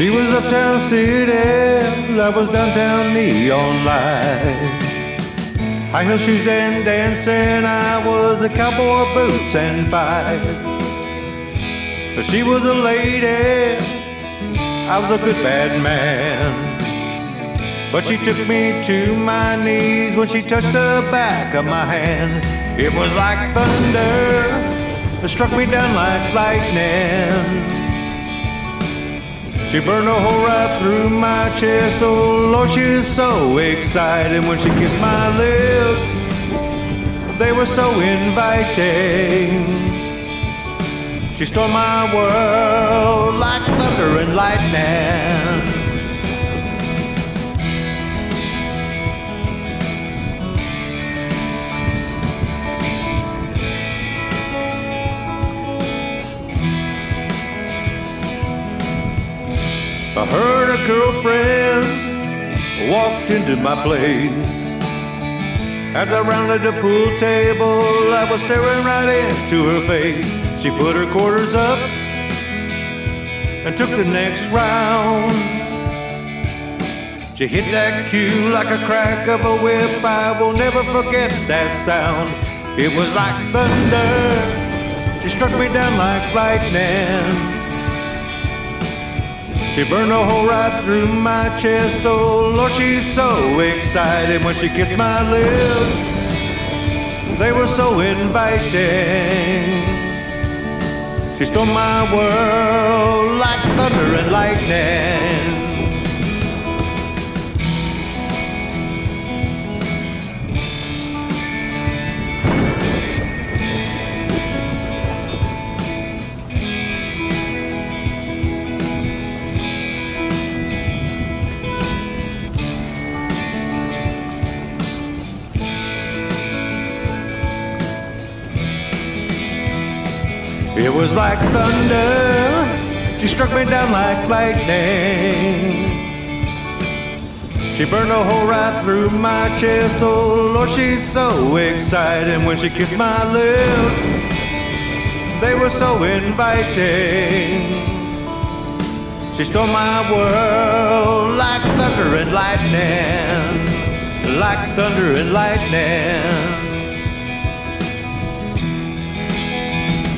She was uptown city, I was downtown neon light. High heel shoes and dancing, I was the cowboy boots and fight. But she was a lady, I was a good bad man. But she took me to my knees when she touched the back of my hand. It was like thunder, it struck me down like lightning. She burned a hole right through my chest. Oh Lord, she's so excited when she kissed my lips. They were so inviting. She stole my world like thunder and lightning. I heard her girlfriends walked into my place. As I rounded the pool table, I was staring right into her face. She put her quarters up and took the next round. She hit that cue like a crack of a whip. I will never forget that sound. It was like thunder. She struck me down like lightning. She burned a hole right through my chest. Oh Lord, she's so excited when she kissed my lips. They were so inviting. She stole my world like thunder and lightning. It was like thunder. She struck me down like lightning. She burned a hole right through my chest. Oh Lord, she's so exciting when she kissed my lips. They were so inviting. She stole my world like thunder and lightning, like thunder and lightning.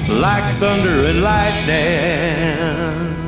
Like thunder and lightning.